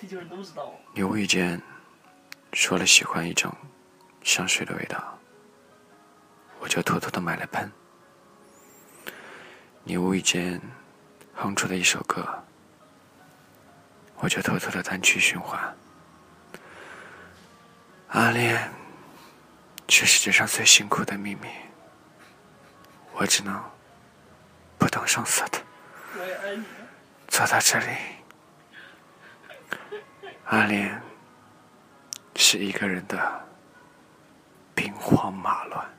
地球人都知道。你无意间说了喜欢一种香水的味道，我就偷偷的买了喷。你无意间哼出的一首歌，我就偷偷的单曲循环。暗恋是世界上最辛苦的秘密，我只能不动声色的我也爱你。走到这里。暗恋是一个人的兵荒马乱。